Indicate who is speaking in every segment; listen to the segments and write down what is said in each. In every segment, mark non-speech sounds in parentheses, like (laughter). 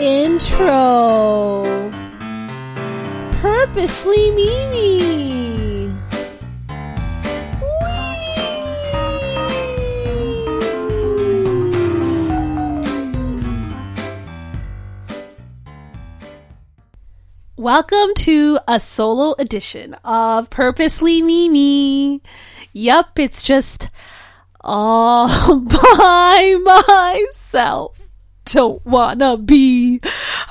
Speaker 1: Intro. Purposely Mimi. Welcome to a solo edition of Purposely Mimi. Yup, it's just all (laughs) by myself. Don't wanna be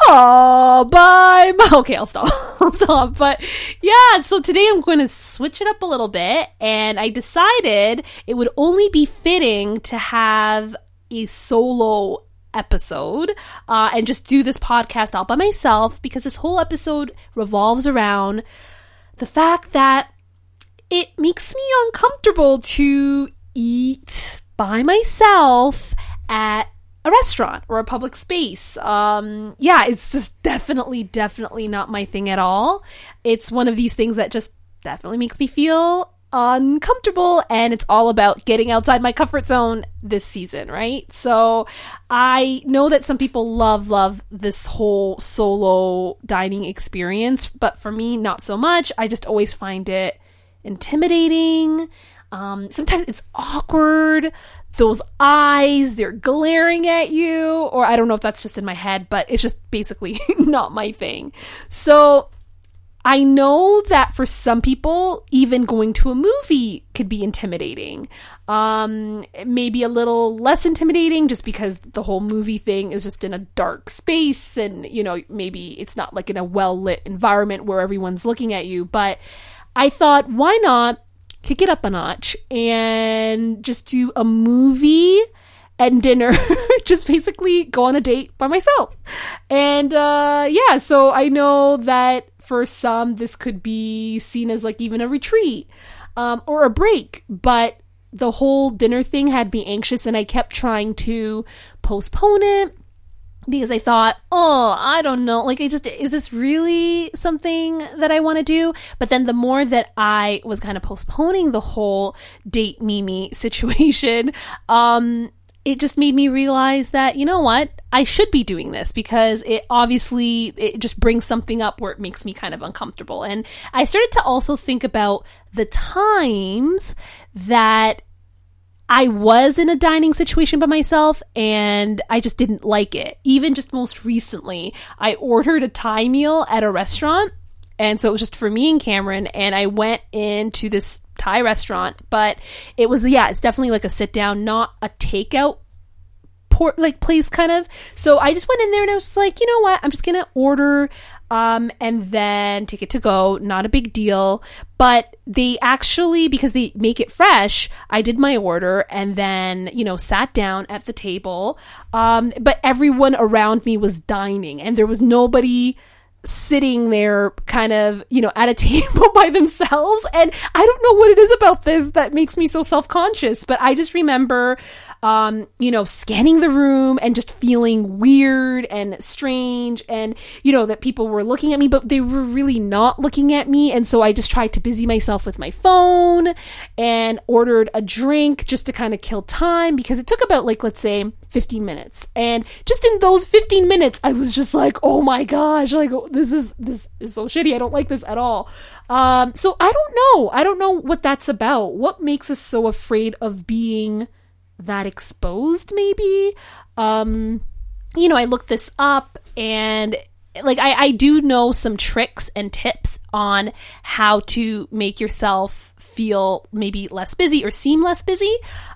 Speaker 1: all by my. Okay, I'll stop. (laughs) I'll stop. But yeah, so today I'm going to switch it up a little bit, and I decided it would only be fitting to have a solo episode uh, and just do this podcast all by myself because this whole episode revolves around the fact that it makes me uncomfortable to eat by myself at a restaurant or a public space. Um, yeah, it's just definitely, definitely not my thing at all. It's one of these things that just definitely makes me feel uncomfortable and it's all about getting outside my comfort zone this season, right? So I know that some people love love this whole solo dining experience, but for me not so much. I just always find it intimidating. Um, sometimes it's awkward. Those eyes, they're glaring at you, or I don't know if that's just in my head, but it's just basically (laughs) not my thing. So I know that for some people, even going to a movie could be intimidating. Um, maybe a little less intimidating just because the whole movie thing is just in a dark space and, you know, maybe it's not like in a well lit environment where everyone's looking at you. But I thought, why not kick it up a notch and just do a movie and dinner (laughs) just basically go on a date by myself. And uh yeah so i know that for some this could be seen as like even a retreat um or a break but the whole dinner thing had me anxious and i kept trying to postpone it because I thought, oh, I don't know. Like, I just, is this really something that I want to do? But then the more that I was kind of postponing the whole date Mimi (laughs) situation, um, it just made me realize that, you know what? I should be doing this because it obviously, it just brings something up where it makes me kind of uncomfortable. And I started to also think about the times that I was in a dining situation by myself and I just didn't like it. Even just most recently, I ordered a Thai meal at a restaurant. And so it was just for me and Cameron. And I went into this Thai restaurant, but it was, yeah, it's definitely like a sit down, not a takeout port like place kind of. So I just went in there and I was like, you know what? I'm just gonna order um, and then take it to go. Not a big deal. But they actually, because they make it fresh, I did my order and then, you know, sat down at the table. Um, but everyone around me was dining and there was nobody sitting there kind of, you know, at a (laughs) table by themselves. And I don't know what it is about this that makes me so self conscious, but I just remember um, you know, scanning the room and just feeling weird and strange and, you know, that people were looking at me, but they were really not looking at me. And so I just tried to busy myself with my phone and ordered a drink just to kind of kill time because it took about, like, let's say, 15 minutes. And just in those 15 minutes, I was just like, oh my gosh, like, this is, this is so shitty. I don't like this at all. Um, so I don't know. I don't know what that's about. What makes us so afraid of being that exposed maybe. Um you know i looked this up and like I, I do know some tricks and tips on how to make yourself feel maybe less busy or seem less busy.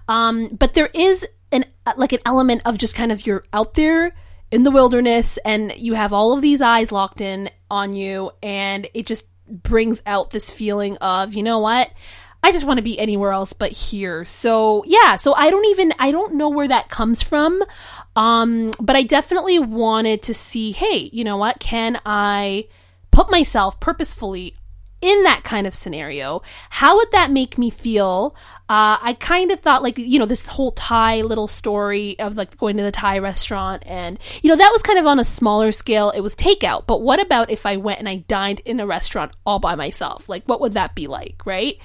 Speaker 1: Um but there is an like an element of just kind of you're out there in the wilderness and you have all of these eyes locked in on you and it just brings out this feeling of you know what I just want to be anywhere else but here. So, yeah, so I don't even I don't know where that comes from. Um but I definitely wanted to see, hey, you know what? Can I put myself purposefully in that kind of scenario, how would that make me feel? Uh, I kind of thought, like, you know, this whole Thai little story of like going to the Thai restaurant, and, you know, that was kind of on a smaller scale. It was takeout. But what about if I went and I dined in a restaurant all by myself? Like, what would that be like, right?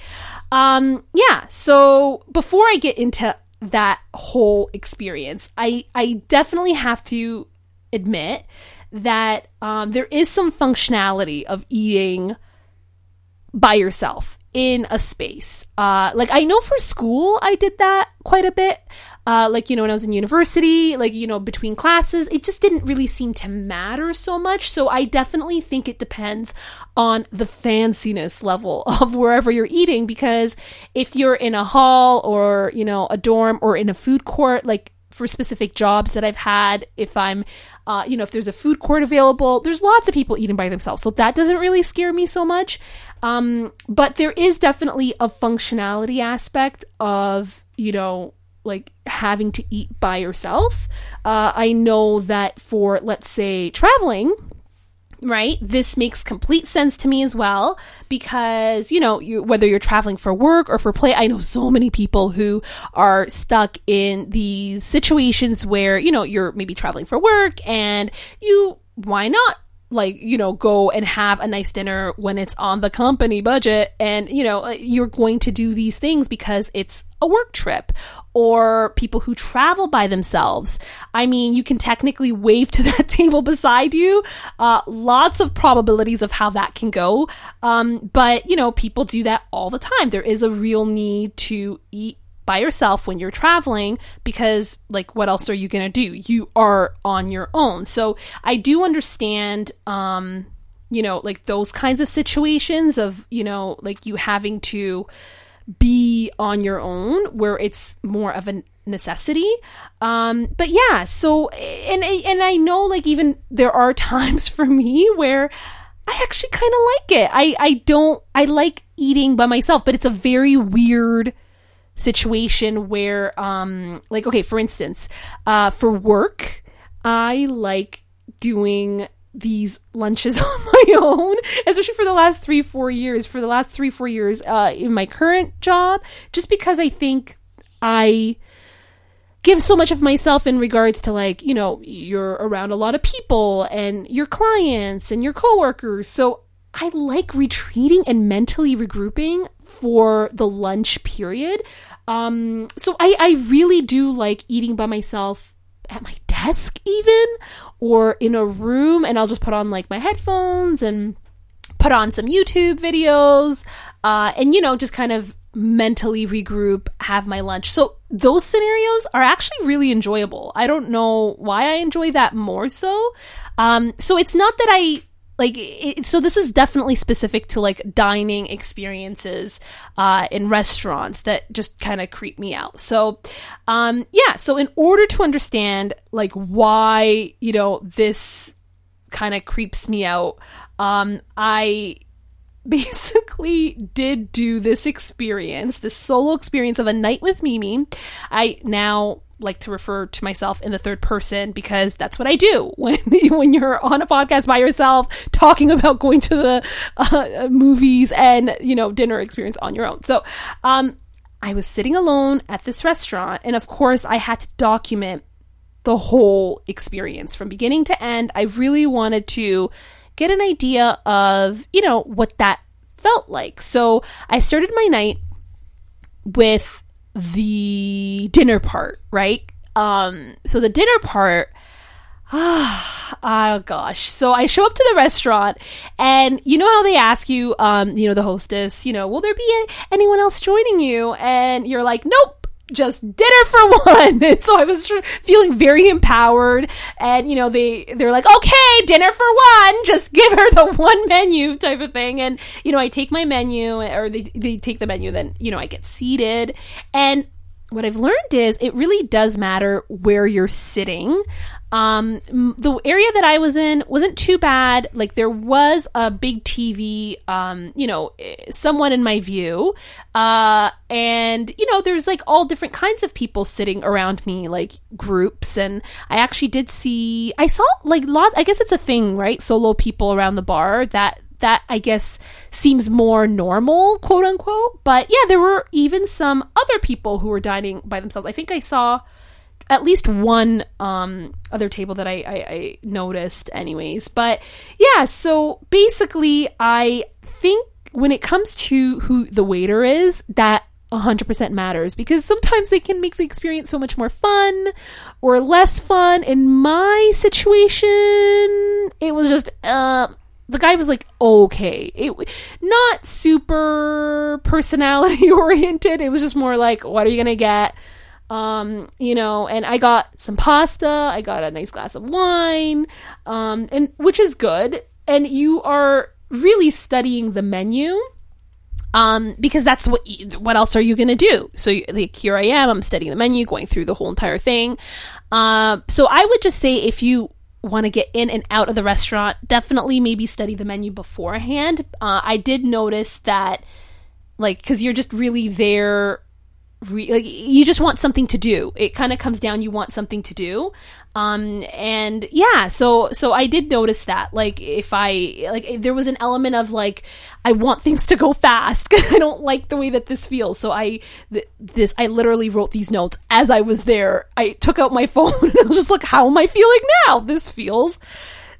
Speaker 1: Um, yeah. So before I get into that whole experience, I, I definitely have to admit that um, there is some functionality of eating by yourself in a space. Uh, like I know for school, I did that quite a bit. Uh, like you know when I was in university, like you know between classes, it just didn't really seem to matter so much. So I definitely think it depends on the fanciness level (laughs) of wherever you're eating. Because if you're in a hall or you know a dorm or in a food court, like for specific jobs that I've had, if I'm, uh, you know, if there's a food court available, there's lots of people eating by themselves. So that doesn't really scare me so much. Um, but there is definitely a functionality aspect of, you know, like having to eat by yourself. Uh, I know that for, let's say, traveling, right this makes complete sense to me as well because you know you, whether you're traveling for work or for play i know so many people who are stuck in these situations where you know you're maybe traveling for work and you why not like you know go and have a nice dinner when it's on the company budget. And you know you're going to do these things because it's a work trip or people who travel by themselves. I mean you can technically wave to (laughs) that table beside you. Uh, lots of probabilities of how that can go. Um, but you know people do that all the time. There is a real need to eat by yourself when you're traveling because like what else are you going to do? You are on your own. So i do understand um you know like those kinds of situations of you know like you having to be on your own where it's more of a necessity. Um but yeah so and and i know like even there are (laughs) times for me where i actually kind of like it. I i don't i like eating by myself but it's a very weird situation where um like okay for instance uh for work i like doing these lunches (laughs) on my own especially for the last three four years. For the last three four years uh in my current job just because i think i give so much of myself in regards to like you know you're around a lot of people and your clients and your coworkers. So i like retreating and mentally regrouping for the lunch period. Um, so I, I really do like eating by myself at my desk, even or in a room, and I'll just put on like my headphones and put on some YouTube videos, uh, and you know, just kind of mentally regroup, have my lunch. So those scenarios are actually really enjoyable. I don't know why I enjoy that more so. Um, so it's not that I like it, so this is definitely specific to like dining experiences uh, in restaurants that just kind of creep me out. So um yeah so in order to understand like why you know this kind of creeps me out um i (laughs) basically did do this experience this solo experience of a night with mimi. I now like to refer to myself in the third person because that's what I do (laughs) when when you're on a podcast by yourself talking about going to the uh, movies and you know dinner experience on your own. So, um, I was sitting alone at this restaurant, and of course, I had to document the whole experience from beginning to end. I really wanted to get an idea of you know what that felt like. So I started my night with the dinner part, right? Um, so the dinner part, oh (sighs) gosh. So I show up to the restaurant and you know how they ask you, um, you know, the hostess, you know, will there be a- anyone else joining you? And you're like, nope just dinner for (laughs) one. (laughs) so I was feeling very empowered, and you know they they're like, okay, dinner for one. Just (laughs) give her the one menu type of thing, and you know I take my menu, or they they take the menu, then you know I get seated, and what I've learned is it really does matter where you're sitting. Um, the area that I was in wasn't too bad. Like there was a big TV, um, you know, eh, somewhat in my view. Uh, and you know, there's like all different kinds of people sitting around me, like groups. And I actually did see, I saw like lot. I guess it's a thing, right? Solo people around the bar that that I guess seems more normal, quote unquote. But yeah, there were even some other people who were dining by themselves. I think I saw at least one um, other table that I, I, I noticed, anyways. But yeah, so basically, I think when it comes to who the waiter is, that 100% matters because sometimes they can make the experience so much more fun or less fun. In my situation, it was just, uh, the guy was like okay. It not super personality (laughs) oriented. It was just more like what are you gonna get? Um you know and i got some pasta. I got a nice glass of wine. Um and which is good. And you are really studying the menu um, because that's what what else are you gonna do? So like here I am, I'm studying the menu, going through the whole entire thing. Um, so I would just say if you want to get in and out of the restaurant, definitely maybe study the menu beforehand. Uh, I did notice that, like, because you're just really there re- like you just want something to do. It kind of comes down you want something to do. Um and yeah, so so I did notice that like if I like there was an element of like I want things to go fast (laughs) cuz I don't like the way that this feels. So I th- this I literally wrote these notes as I was there. I took out my (laughs) phone and I was just like how am I feeling now? This feels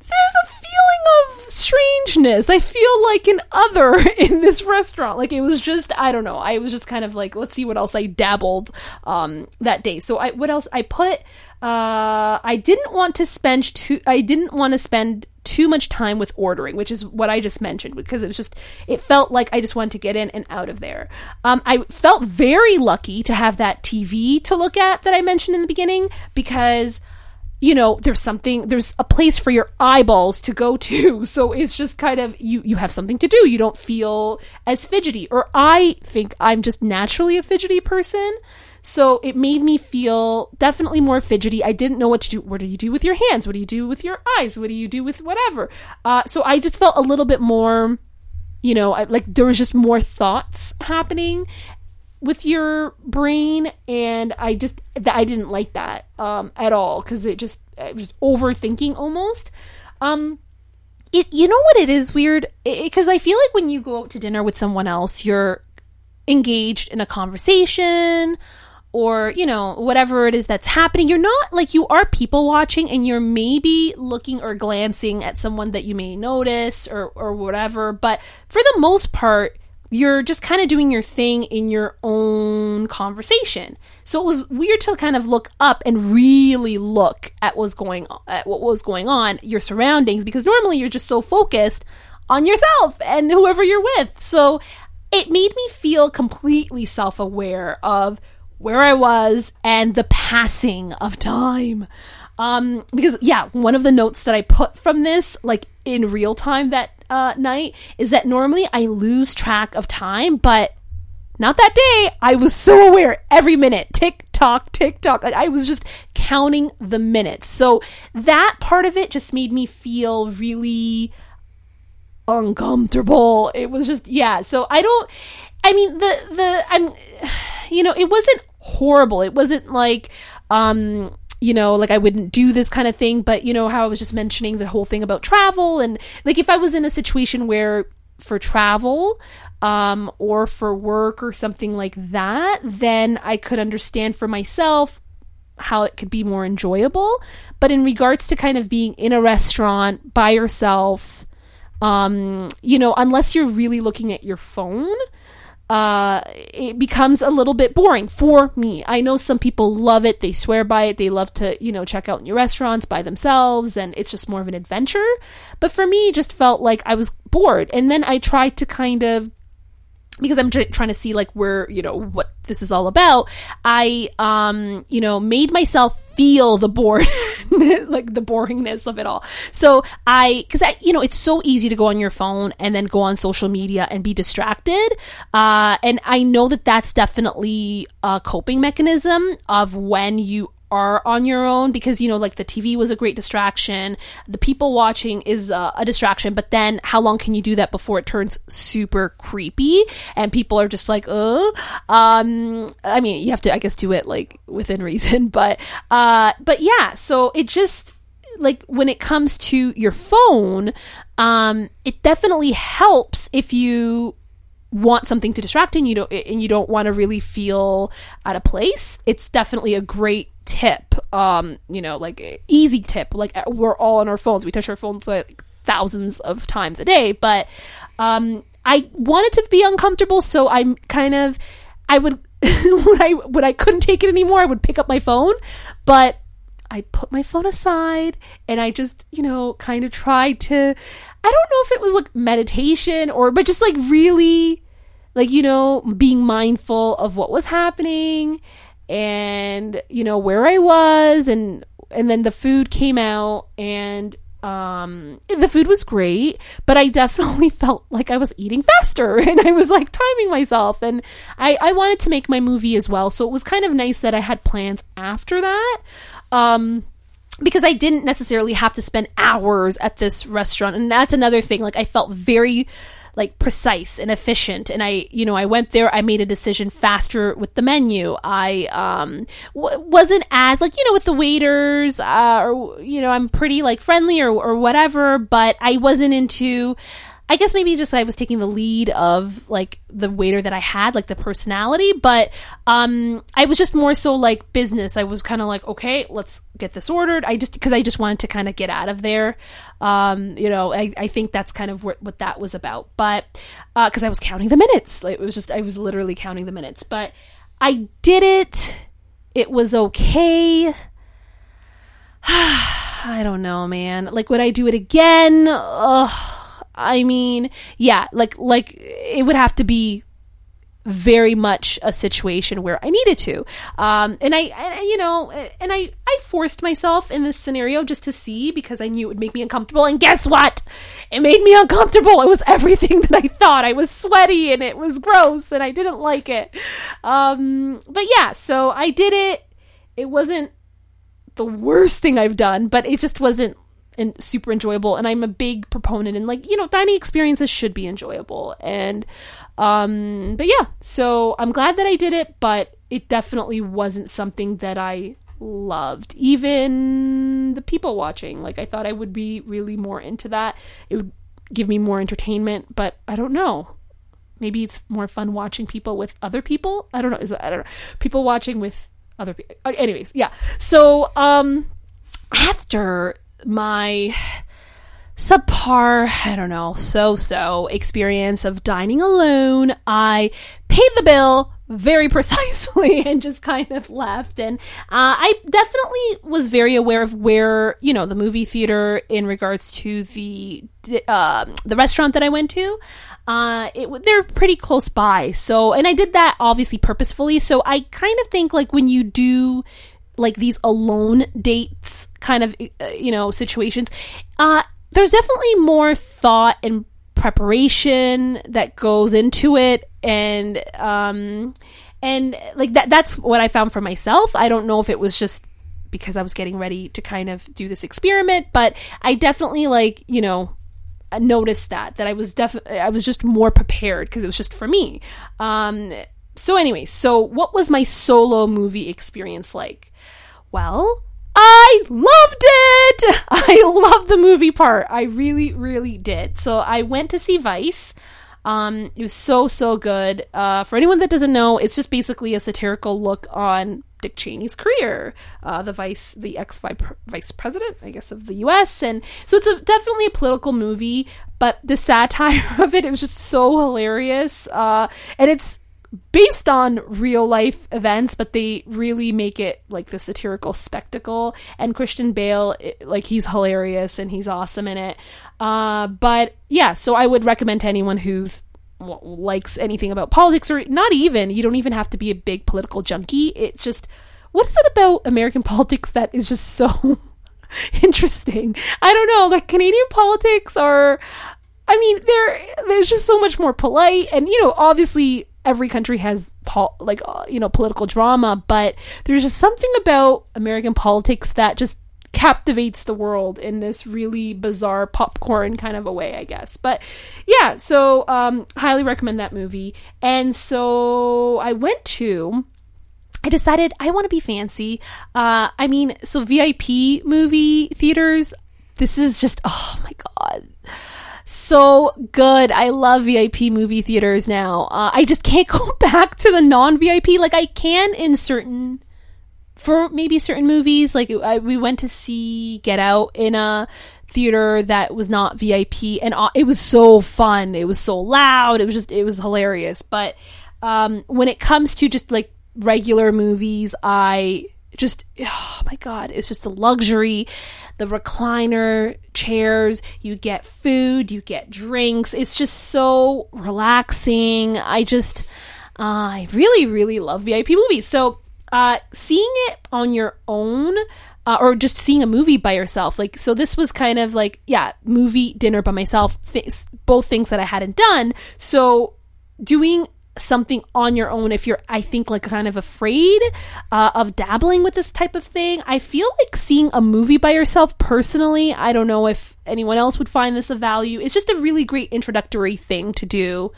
Speaker 1: there's a feeling of strangeness. I feel like an other (laughs) in this restaurant. Like it was just I don't know. I was just kind of like let's see what else I dabbled um that day. So I what else I put uh I didn't want to spend too I didn't want to spend too much time with ordering, which is what I just mentioned because it was just it felt like I just wanted to get in and out of there. Um, I felt very lucky to have that TV to look at that I mentioned in the beginning because you know there's something there's a place for your eyeballs to go to. (laughs) So it's just kind of you you have something to do. You don't feel as fidgety. Or i think i'm just naturally a fidgety person. So it made me feel definitely more fidgety. I didn't know what to do. What do you do with your hands? What do you do with your eyes? What do you do with whatever? Uh, so i just felt a little bit more you know like there was just more thoughts happening with your brain and i just i didn't like that um at all because it just just overthinking almost. Um it you know what it is weird? Because i feel like when you go out to dinner with someone else you're engaged in a conversation or you know whatever it is that's happening. You're not like you are people watching and you're maybe looking or glancing at someone that you may notice or or whatever but for the most part you're just kind of doing your thing in your own conversation. So it was weird to kind of look up and really look at going on, at what was going on, your surroundings, because normally you're just so focused on yourself and whoever you're with. So it made me feel completely self-aware of where I was and the passing of time. Um, because yeah, one of the notes that I put from this, like in real time that uh, night is that normally I lose track of time, but not that day. I was so aware every minute, tick tock, tick tock. I was just counting the minutes. So that part of it just made me feel really uncomfortable. It was just yeah. So I don't. I mean the the I'm. (sighs) You know, it wasn't horrible. It wasn't like um you know, like I wouldn't do this kind of thing, but you know how I was just mentioning the whole thing about travel and like if I was in a situation where for travel um or for work or something like that, then I could understand for myself how it could be more enjoyable. But in regards to kind of being in a restaurant by yourself, um, you know, unless you're really looking at your phone, uh, it becomes a little bit boring for me. I know some people love it, they swear by it, they love to, you know, check out new restaurants by themselves, and it's just more of an adventure. But for me, it just felt like I was bored. And then I tried to kind of because I'm tr- trying to see like where you know what this is all about. I um you know made myself feel the bored (laughs) like the boringness of it all. So I because I you know it's so easy to go on your phone and then go on social media and be distracted. Uh, and I know that that's definitely a coping mechanism of when you are on your own because you know like the TV was a great distraction. The people watching is uh, a distraction but then how long can you do that before it turns super creepy and people are just like oh um I mean you have to I guess do it like within (laughs) reason but uh but yeah so it just like when it comes to your phone um it definitely helps if you want something to distract and you don't and you don't want to really feel out of place it's definitely a great tip. Um you know like easy tip like uh, we're all on our phones we touch our phones like thousands of times a day but um i wanted to be uncomfortable so i'm kind of I would (laughs) when I when I couldn't take it anymore, I would pick up my phone, but I put my phone aside and I just, you know, kind of tried to I don't know if it was like meditation or but just like really like you know, being mindful of what was happening and you know where I was and and then the food came out and um the food was great but i (laughs) definitely felt like i was eating faster (laughs) and i was like timing myself and i i wanted to make my movie as well. So it was kind of nice that i had plans after that um because I didn't necessarily have to spend hours at this restaurant. And that's another thing. Like, I felt very like precise and efficient and i you know i went there i made a decision faster with the menu i um w- wasn't as like you know with the waiters uh, or you know i'm pretty like friendly or, or whatever but i wasn't into I guess maybe just I was taking the lead of like the waiter that I had, like the personality, but um I was just more so like business. I was kind of like, okay, let's get this ordered. I just because I just wanted to kind of get out of there. Um, you know, I, I think that's kind of what, what that was about. But because uh, I was counting the minutes, like, it was just I was literally counting the minutes. But I did it. It was okay. (sighs) I don't know, man. Like, would I do it again? Ugh I mean, yeah, like like it would have to be very much a situation where I needed to. Um, and I, I, you know, and I, I forced myself in this scenario just to see because I knew it would make me uncomfortable. And guess what? It made me uncomfortable. It was everything (laughs) that I thought. I was sweaty and it was gross and I didn't like it. Um, but yeah, so I did it. It wasn't the worst thing I've done, but it just wasn't and super enjoyable and i'm a big proponent and like you know dining experiences should be enjoyable and um but yeah so i'm glad that i did it but it definitely wasn't something that i loved. Even the people watching like i thought i would be really more into that. It would give me more entertainment but i don't know. Maybe it's more fun watching people with other people? I don't know. Is i don't know. People watching with other people anyways yeah. So um after my subpar, I don't know, so so experience of dining alone, I paid the bill very (laughs) precisely and just kind of left. And uh, I definitely was very aware of where, you know, the movie theater in regards to the uh, the restaurant that I went to. Uh, it, they're pretty close by. So, and I did that obviously purposefully. So I kind of think like when you do like these alone dates kind of uh, you know situations uh there's definitely more thought and preparation that goes into it and um and like that that's what I found for myself. I don't know if it was just because I was getting ready to kind of do this experiment, but I definitely like, you know, noticed that that I was def I was just more prepared because it was just for me. Um so anyway, so what was my solo movie experience like? Well, I loved it. (laughs) I loved the movie part. I really, really did. So I went to see Vice. Um, it was so so good. Uh, for anyone that doesn't know, it's just basically a satirical look on Dick Cheney's career, uh, the vice, the ex vice president, I guess, of the U.S. And so it's a, definitely a political movie, but the satire (laughs) of it, it was just so hilarious. Uh, and it's based on real life events, but they really make it like the satirical spectacle. And Christian Bale, it, like he's hilarious and he's awesome in it. Uh, but yeah, so I would recommend to anyone who's likes anything about politics or not even you don't even have to be a big political junkie. it just what is it about American (laughs) politics that is just so (laughs) interesting? I don't know. Like Canadian politics are I mean, there there's just so much more polite and you know, obviously every country has pol- like uh, you know political drama, but there's just something about American politics that just captivates the world in this really bizarre popcorn kind of a way, I guess. But yeah, so um, highly recommend that movie. And so I went to. I decided I want to be fancy. Uh, I mean, so VIP movie theaters. This is just oh my god so good. I love VIP movie theaters now. Uh, I just can't (laughs) go back to the non VIP. Like I can in certain, for maybe certain movies. Like I, we went to see Get Out in a theater that was not VIP, and it was so fun. It was so loud. It was just it was hilarious. But um, when it comes to just like regular movies, I just oh my god it's just a luxury the recliner chairs you get food you get drinks. It's just so relaxing. I just uh, i really really love vip movies. So uh, seeing it on your own uh, or just seeing a movie by yourself like so this was kind of like yeah movie dinner by myself th- both things that i hadn't done. So doing something on your own if you're i think like kind of afraid uh, of dabbling with this type of thing. I feel like seeing a movie by yourself personally i don't know if anyone else would find this of value. It's just a really great introductory thing to do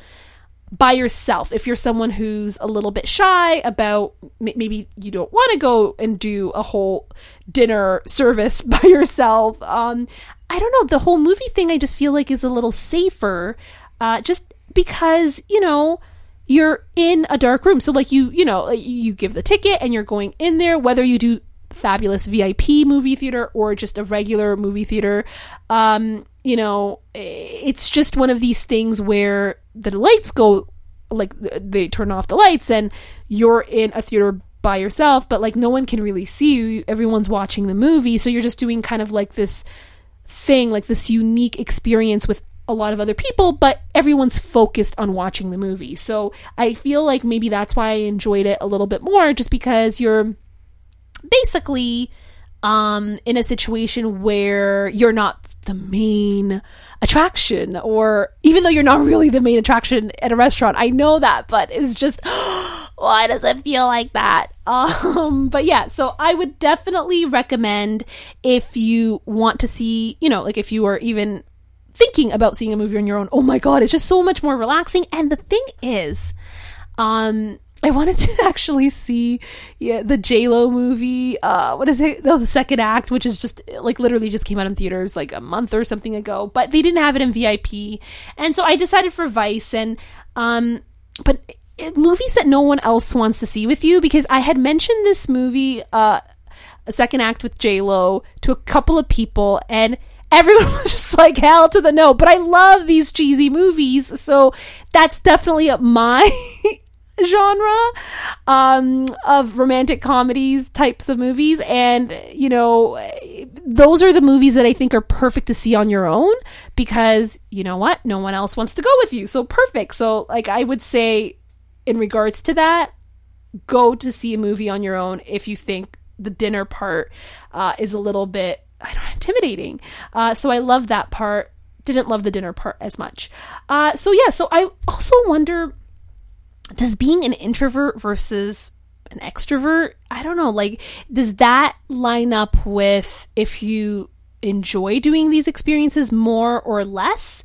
Speaker 1: by yourself. If you're someone who's a little bit shy about maybe you don't want to go and do a whole dinner service (laughs) by yourself um i don't know. The whole movie thing i just feel like is a little safer uh just because you know you're in a dark room. So like you, you know, you give the ticket and you're going in there, whether you do fabulous VIP movie theater or just a regular movie theater. Um, you know, it's just one of these things where the lights go like they turn off the lights and you're in a theater by yourself, but like no one can really see you. Everyone's watching the movie, so you're just doing kind of like this thing, like this unique experience with a lot of other people, but everyone's focused on watching the movie. So I feel like maybe that's why I enjoyed it a little bit more, just because you're basically um, in a situation where you're not the main attraction, or even though you're not really the main attraction at a restaurant. I know that, but it's just. (gasps) why does it feel like that? (laughs) Um, but yeah, so I would definitely recommend if you want to see, you know, like if you are even thinking about seeing a movie on your own. Oh my god, it's just so much more relaxing. And the thing is, um, I wanted to (laughs) actually see yeah, the J Lo movie. Uh, what is it? Oh, the second act, which is just like literally just came out in theaters like a month or something ago, but they didn't have it in VIP, and so I decided for Vice. And um, but it, movies that no one else wants to see with you because I had mentioned this movie, uh, a second act with J Lo, to a couple of people, and everyone (laughs) was just like hell to the no. But I love these cheesy movies, so that's definitely my (laughs) genre um, of romantic comedies types of movies. And you know those are the movies that i think are perfect to see on your own because you know what? No one else wants to go with you. So perfect. So like i would say in regards to that go to see a movie on your own if you think the dinner part uh, is a little bit I don't intimidating. Uh, so I love that part. Didn't love the dinner part as much. Uh, so yeah, so I also wonder does being an introvert versus an extrovert, I don't know, like, does that line up with if you enjoy doing these experiences more or less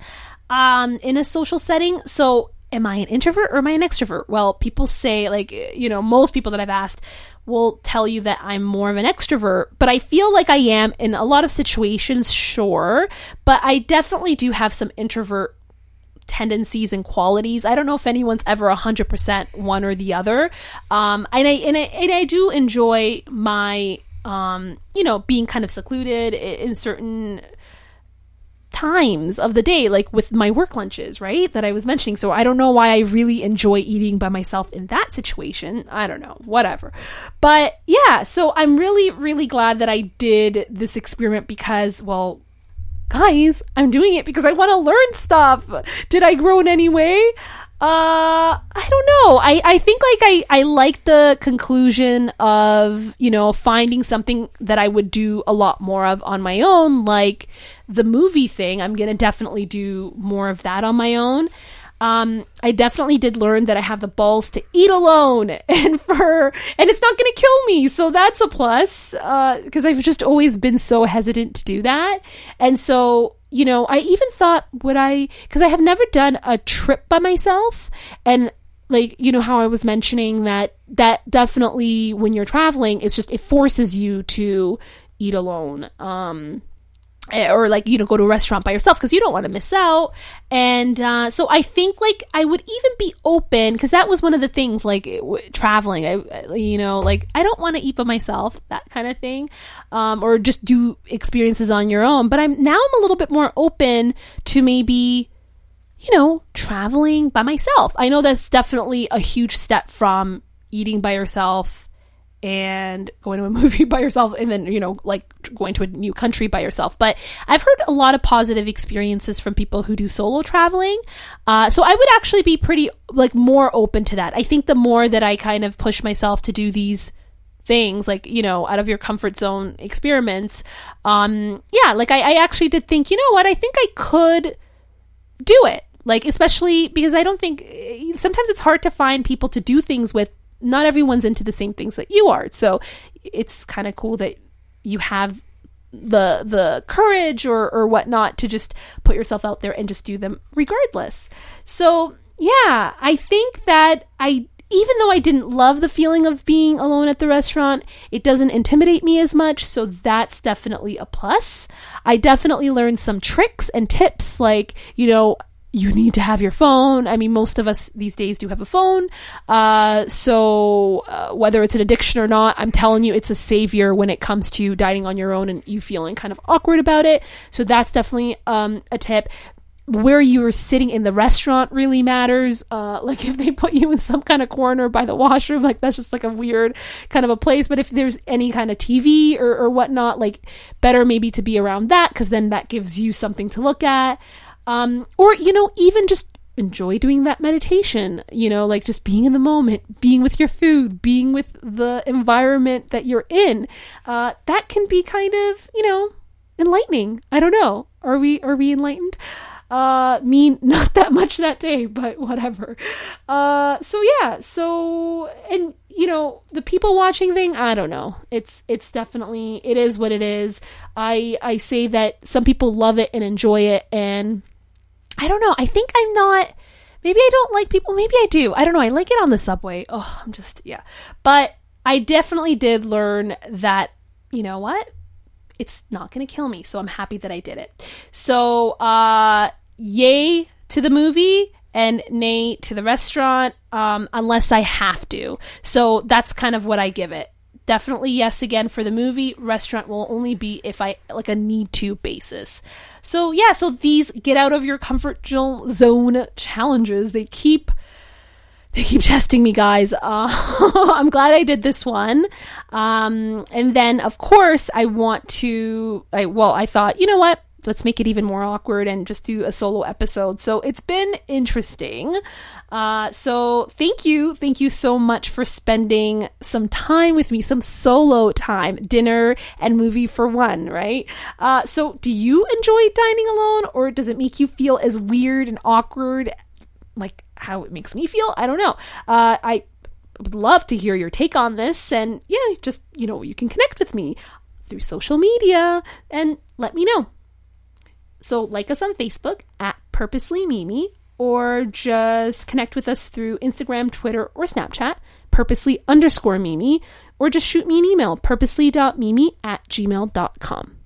Speaker 1: um, in a social setting? So am I an introvert or am I an extrovert? Well, people say, like, you know, most people that I've asked will tell you that I'm more of an extrovert, but I feel like I am in a lot of situations, sure, but I definitely do have some introvert tendencies and qualities. I don't know if anyone's ever 100% one or the other. Um, and I, and I, and I do enjoy my, um, you know, being kind of secluded in certain times of the day, like with my work lunches, right? That I was mentioning. So I don't know why I really enjoy eating by myself in that situation. I don't know, whatever. But yeah, so I'm really, really glad that I did this experiment because, well, guys, I'm doing it because I want to learn stuff. Did I grow in any way? Uh, I don't know. I, I think like I, I like the conclusion of, you know, finding something that I would do a lot more of on my own, like the movie thing. I'm going to definitely do more of that on my own. Um, I definitely did learn that I have the balls to eat alone (laughs) and for, and it's not going to kill me. So that's a plus, uh, cause I've just always been so hesitant to do that. And so you know, I even thought, would I, because I have never done a trip by myself. And like, you know, how I was mentioning that, that definitely when you're traveling, it's just, it forces you to eat alone. Um, or like you know go to a restaurant by yourself because you don't want to miss out. And uh, so i think like i would even be open because that was one of the things like w- traveling. I, you know like i don't want to eat by myself that kind of thing um, or just do experiences on your own. But i'm now i'm a little bit more open to maybe you know, traveling by myself. I know that's definitely a huge step from eating by yourself and going to a (laughs) movie by yourself and then, you know, like going to a new country by yourself. But I've heard a lot of positive experiences from people who do solo traveling. Uh, so I would actually be pretty, like, more open to that. I think the more that I kind of push myself to do these things like you know out of your comfort zone experiments um yeah like I, I actually did think you know what i think i could do it like especially because i don't think sometimes it's hard to find people to do things with not everyone's into the same things that you are so it's kind of cool that you have the the courage or or whatnot to just put yourself out there and just do them regardless so yeah i think that i even though I didn't love the feeling of being alone at the restaurant, it doesn't intimidate me as much, so that's definitely a plus. I definitely learned some tricks and tips like, you know, you need to have your phone. I mean, most of us these days do have a phone. Uh, so, uh, whether it's an addiction or not, I'm telling you, it's a savior when it comes to dining on your own and you feeling kind of awkward about it. So, that's definitely um, a tip where you're sitting in the restaurant really matters. Uh, (laughs) like if they put you in some kind of corner by the washroom, like that's just like a weird kind of a place. But if there's any kind of TV or, or whatnot, like better maybe to be around that because then that gives you something to look at. Um, or, you know, even just enjoy doing that meditation, you know, like just being in the moment, being with your food, being with the environment that you're in. Uh, that can be kind of, you know, enlightening. I don't know. Are we are we enlightened? Uh, me (laughs) not that much that day, but whatever. Uh, so yeah, so and you know the people watching thing, I don't know. It's it's definitely it is what it is. I I say that some people love it and enjoy it, and I don't know. I think I'm not. Maybe I don't like people. Maybe I do. I don't know. I like it on the subway. Oh, I'm just yeah. But I definitely did learn that you know what it's not going to kill me. So I'm happy that I did it. So, uh, yay to the movie and nay to the restaurant, um, unless I have to. So that's kind of what I give it. Definitely yes again for the movie. Restaurant will only be if I like a need to basis. So yeah, so these get out of your comfort zone challenges, they keep they keep testing me, guys. (laughs) Uh, I'm glad I did this one. Um, and then, of course, I want to. I, well, I thought, you know what? Let's make it even more awkward and just do a solo episode. So it's been interesting. Uh, so thank you, thank you so much for spending some time with me, some solo time, dinner and movie for one, right? Uh, so do you enjoy dining alone, or does it make you feel as weird and awkward like how it makes me feel. I don't know. Uh, I would love to hear your take on this, and yeah, just you know, you can connect with me through social media and let me know. So like us on Facebook at Purposely Mimi, or just connect with us through Instagram, Twitter, or Snapchat, purposely underscore Mimi, or just shoot me an email, purposely.mimi at gmail.com.